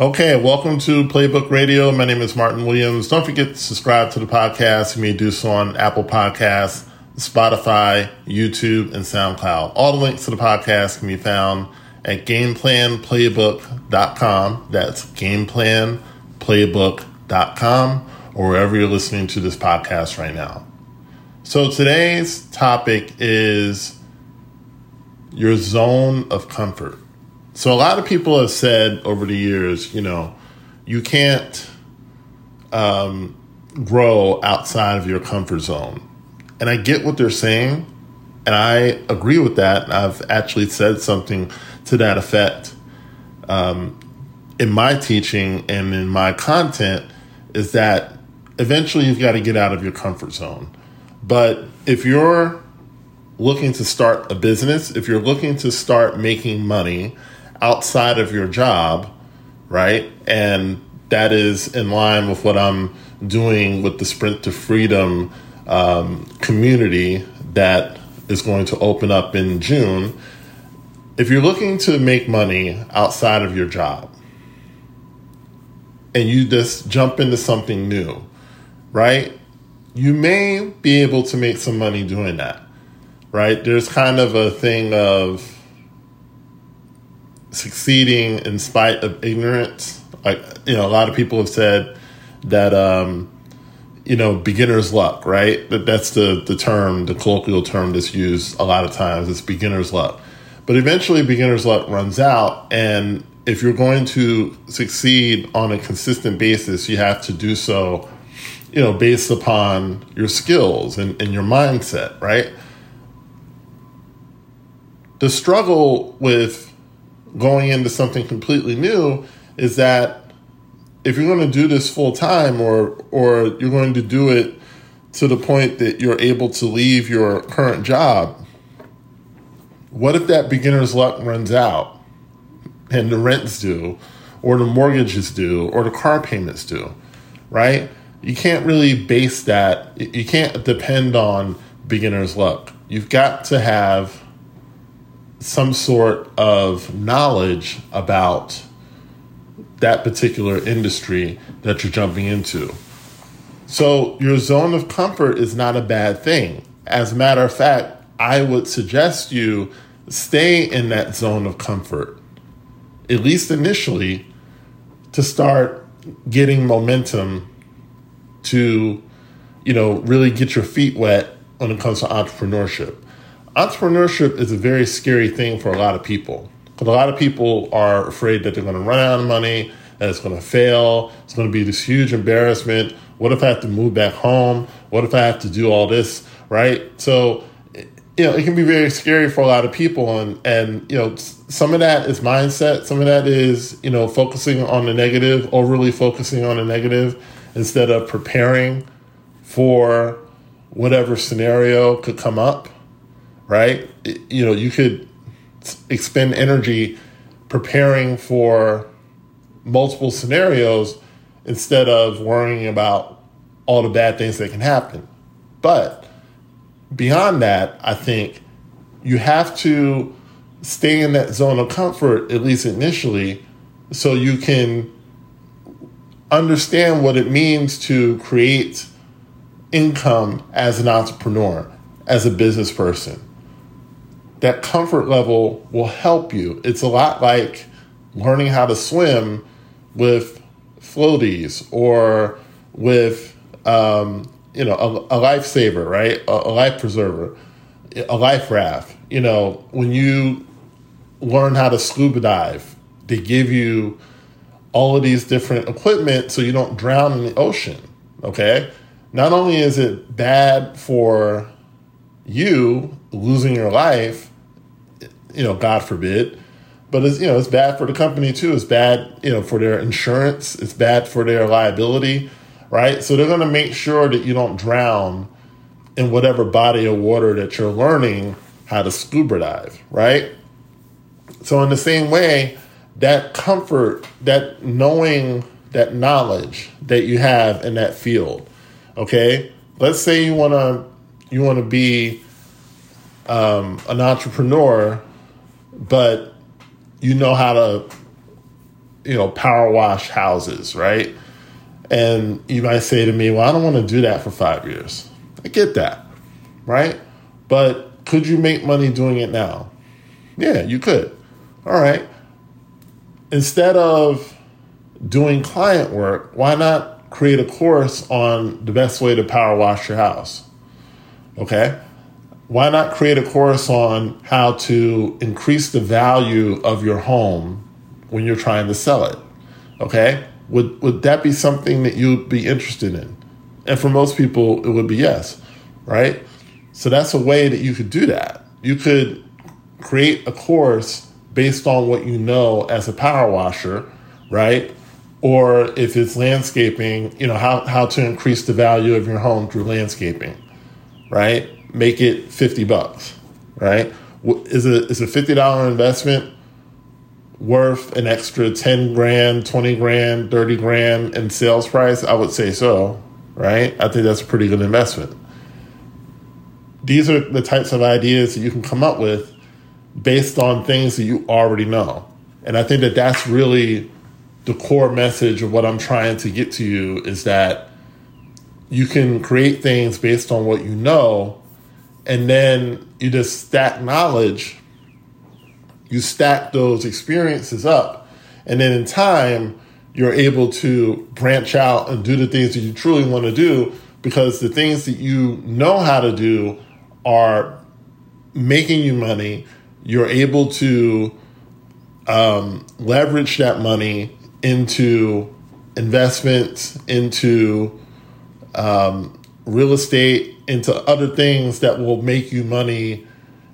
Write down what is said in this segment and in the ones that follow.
Okay, welcome to Playbook Radio. My name is Martin Williams. Don't forget to subscribe to the podcast. You may do so on Apple Podcasts, Spotify, YouTube, and SoundCloud. All the links to the podcast can be found at gameplanplaybook.com. That's gameplanplaybook.com or wherever you're listening to this podcast right now. So today's topic is your zone of comfort. So a lot of people have said over the years, you know, you can't um, grow outside of your comfort zone. And I get what they're saying, and I agree with that. I've actually said something to that effect um, in my teaching and in my content is that eventually you've got to get out of your comfort zone. But if you're looking to start a business, if you're looking to start making money, outside of your job, right? And that is in line with what I'm doing with the Sprint to Freedom um, community that is going to open up in June. If you're looking to make money outside of your job and you just jump into something new, right? You may be able to make some money doing that, right? There's kind of a thing of, succeeding in spite of ignorance. Like you know, a lot of people have said that um, you know beginner's luck, right? That that's the the term, the colloquial term that's used a lot of times. It's beginner's luck, but eventually beginner's luck runs out, and if you're going to succeed on a consistent basis, you have to do so, you know, based upon your skills and, and your mindset, right? The struggle with going into something completely new is that if you're going to do this full time or or you're going to do it to the point that you're able to leave your current job what if that beginner's luck runs out and the rent's due or the mortgage is due or the car payments due right? You can't really base that you can't depend on beginner's luck. You've got to have some sort of knowledge about that particular industry that you're jumping into. So, your zone of comfort is not a bad thing. As a matter of fact, I would suggest you stay in that zone of comfort, at least initially, to start getting momentum to, you know, really get your feet wet when it comes to entrepreneurship entrepreneurship is a very scary thing for a lot of people. Because a lot of people are afraid that they're going to run out of money, that it's going to fail, it's going to be this huge embarrassment. What if I have to move back home? What if I have to do all this, right? So, you know, it can be very scary for a lot of people. And, and, you know, some of that is mindset. Some of that is, you know, focusing on the negative, overly focusing on the negative instead of preparing for whatever scenario could come up right? You know, you could expend energy preparing for multiple scenarios instead of worrying about all the bad things that can happen. But beyond that, I think you have to stay in that zone of comfort, at least initially, so you can understand what it means to create income as an entrepreneur, as a business person that comfort level will help you. It's a lot like learning how to swim with floaties or with um, you know a, a lifesaver, right? A, a life preserver, a life raft. You know, when you learn how to scuba dive, they give you all of these different equipment so you don't drown in the ocean. Okay. Not only is it bad for you losing your life, you know, God forbid. But it's you know it's bad for the company too. It's bad you know for their insurance. It's bad for their liability, right? So they're going to make sure that you don't drown in whatever body of water that you're learning how to scuba dive, right? So in the same way, that comfort, that knowing, that knowledge that you have in that field, okay. Let's say you want to you want to be um, an entrepreneur but you know how to you know, power wash houses, right? And you might say to me, well, I don't want to do that for five years. I get that, right? But could you make money doing it now? Yeah, you could. All right. Instead of doing client work, why not create a course on the best way to power wash your house? Okay. Why not create a course on how to increase the value of your home when you're trying to sell it? Okay. Would, would that be something that you'd be interested in? And for most people, it would be yes, right? So that's a way that you could do that. You could create a course based on what you know as a power washer, right? Or if it's landscaping, you know, how, how to increase the value of your home through landscaping, right? Make it 50 bucks, right? Is a, is a $50 investment worth an extra 10 grand, 20 grand, 30 grand in sales price? I would say so, right? I think that's a pretty good investment. These are the types of ideas that you can come up with based on things that you already know. And I think that that's really the core message of what I'm trying to get to you is that you can create things based on what you know, and then you just stack knowledge, you stack those experiences up, and then in time, you're able to branch out and do the things that you truly want to do because the things that you know how to do are making you money. You're able to um, leverage that money into investments, into um, real estate, into other things that will make you money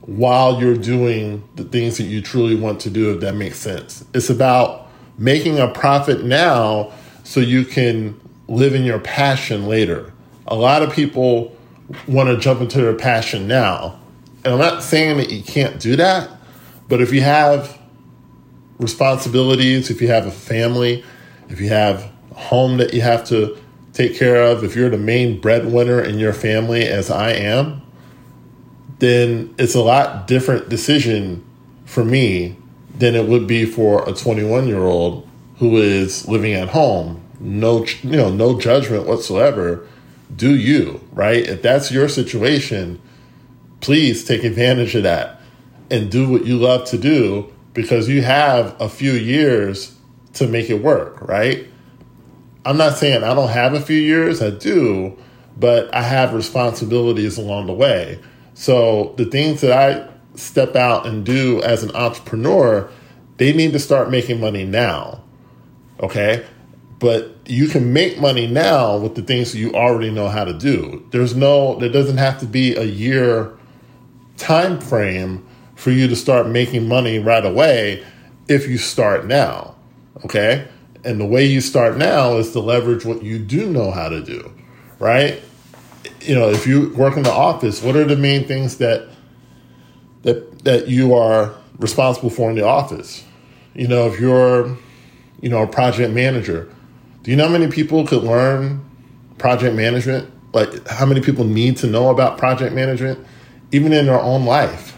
while you're doing the things that you truly want to do, if that makes sense. It's about making a profit now so you can live in your passion later. A lot of people want to jump into their passion now and I'm not saying that you can't do that, but if you have responsibilities, if you have a family, if you have a home that you have to take care of, if you're the main breadwinner in your family, as I am, then it's a lot different decision for me than it would be for a 21 year old who is living at home. No, you know, no judgment whatsoever. Do you right? If that's your situation, please take advantage of that and do what you love to do because you have a few years to make it work, right? I'm not saying I don't have a few years, I do, but I have responsibilities along the way. So the things that I step out and do as an entrepreneur, they need to start making money now. Okay? But you can make money now with the things that you already know how to do. There's no there doesn't have to be a year time frame for you to start making money right away if you start now. Okay? And the way you start now is to leverage what you do know how to do, right? You know, if you work in the office, what are the main things that that that you are responsible for in the office? You know, if you're, you know, a project manager, do you know how many people could learn project management? Like how many people need to know about project management? even in their own life.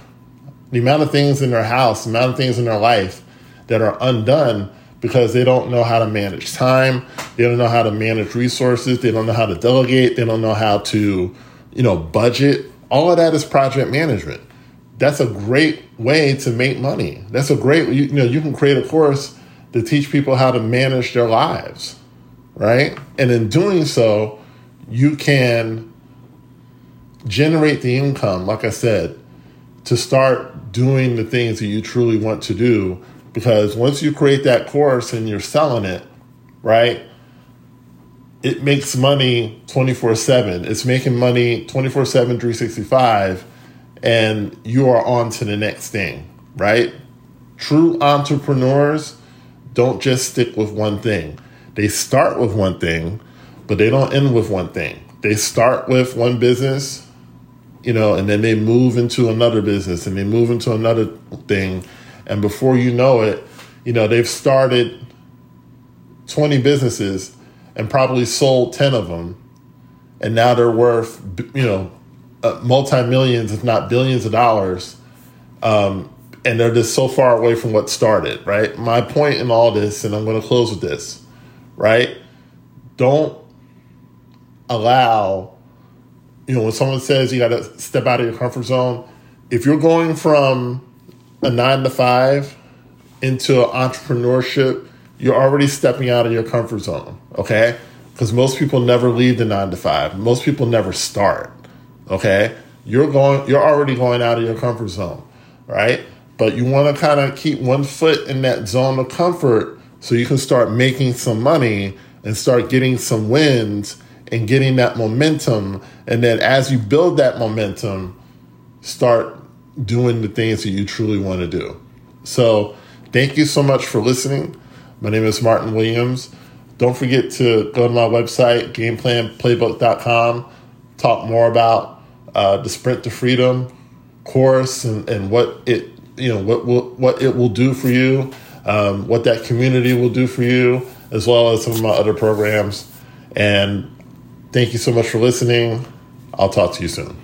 The amount of things in their house, the amount of things in their life that are undone because they don't know how to manage time, they don't know how to manage resources, they don't know how to delegate, they don't know how to, you know, budget. All of that is project management. That's a great way to make money. That's a great you, you know, you can create a course to teach people how to manage their lives, right? And in doing so, you can generate the income, like I said, to start doing the things that you truly want to do. Because once you create that course and you're selling it, right, it makes money 24 7. It's making money 24 7, 365, and you are on to the next thing, right? True entrepreneurs don't just stick with one thing. They start with one thing, but they don't end with one thing. They start with one business, you know, and then they move into another business and they move into another thing. And before you know it, you know, they've started 20 businesses and probably sold 10 of them. And now they're worth, you know, uh, multi millions, if not billions of dollars, um, and they're just so far away from what started, right? My point in all this, and I'm going to close with this, right? Don't allow, you know, when someone says you got to step out of your comfort zone, if you're going from a nine to five into entrepreneurship, you're already stepping out of your comfort zone, okay? Because most people never leave the nine to five. Most people never start, okay? You're going, you're already going out of your comfort zone, right? But you want to kind of keep one foot in that zone of comfort so you can start making some money and start getting some wins and getting that momentum. And then as you build that momentum, start doing the things that you truly want to do. So, thank you so much for listening. My name is Martin Williams. Don't forget to go to my website, gameplanplaybook.com, talk more about uh, the Sprint to Freedom course and, and what it you know what will, what it will do for you, um, what that community will do for you, as well as some of my other programs. And thank you so much for listening. I'll talk to you soon.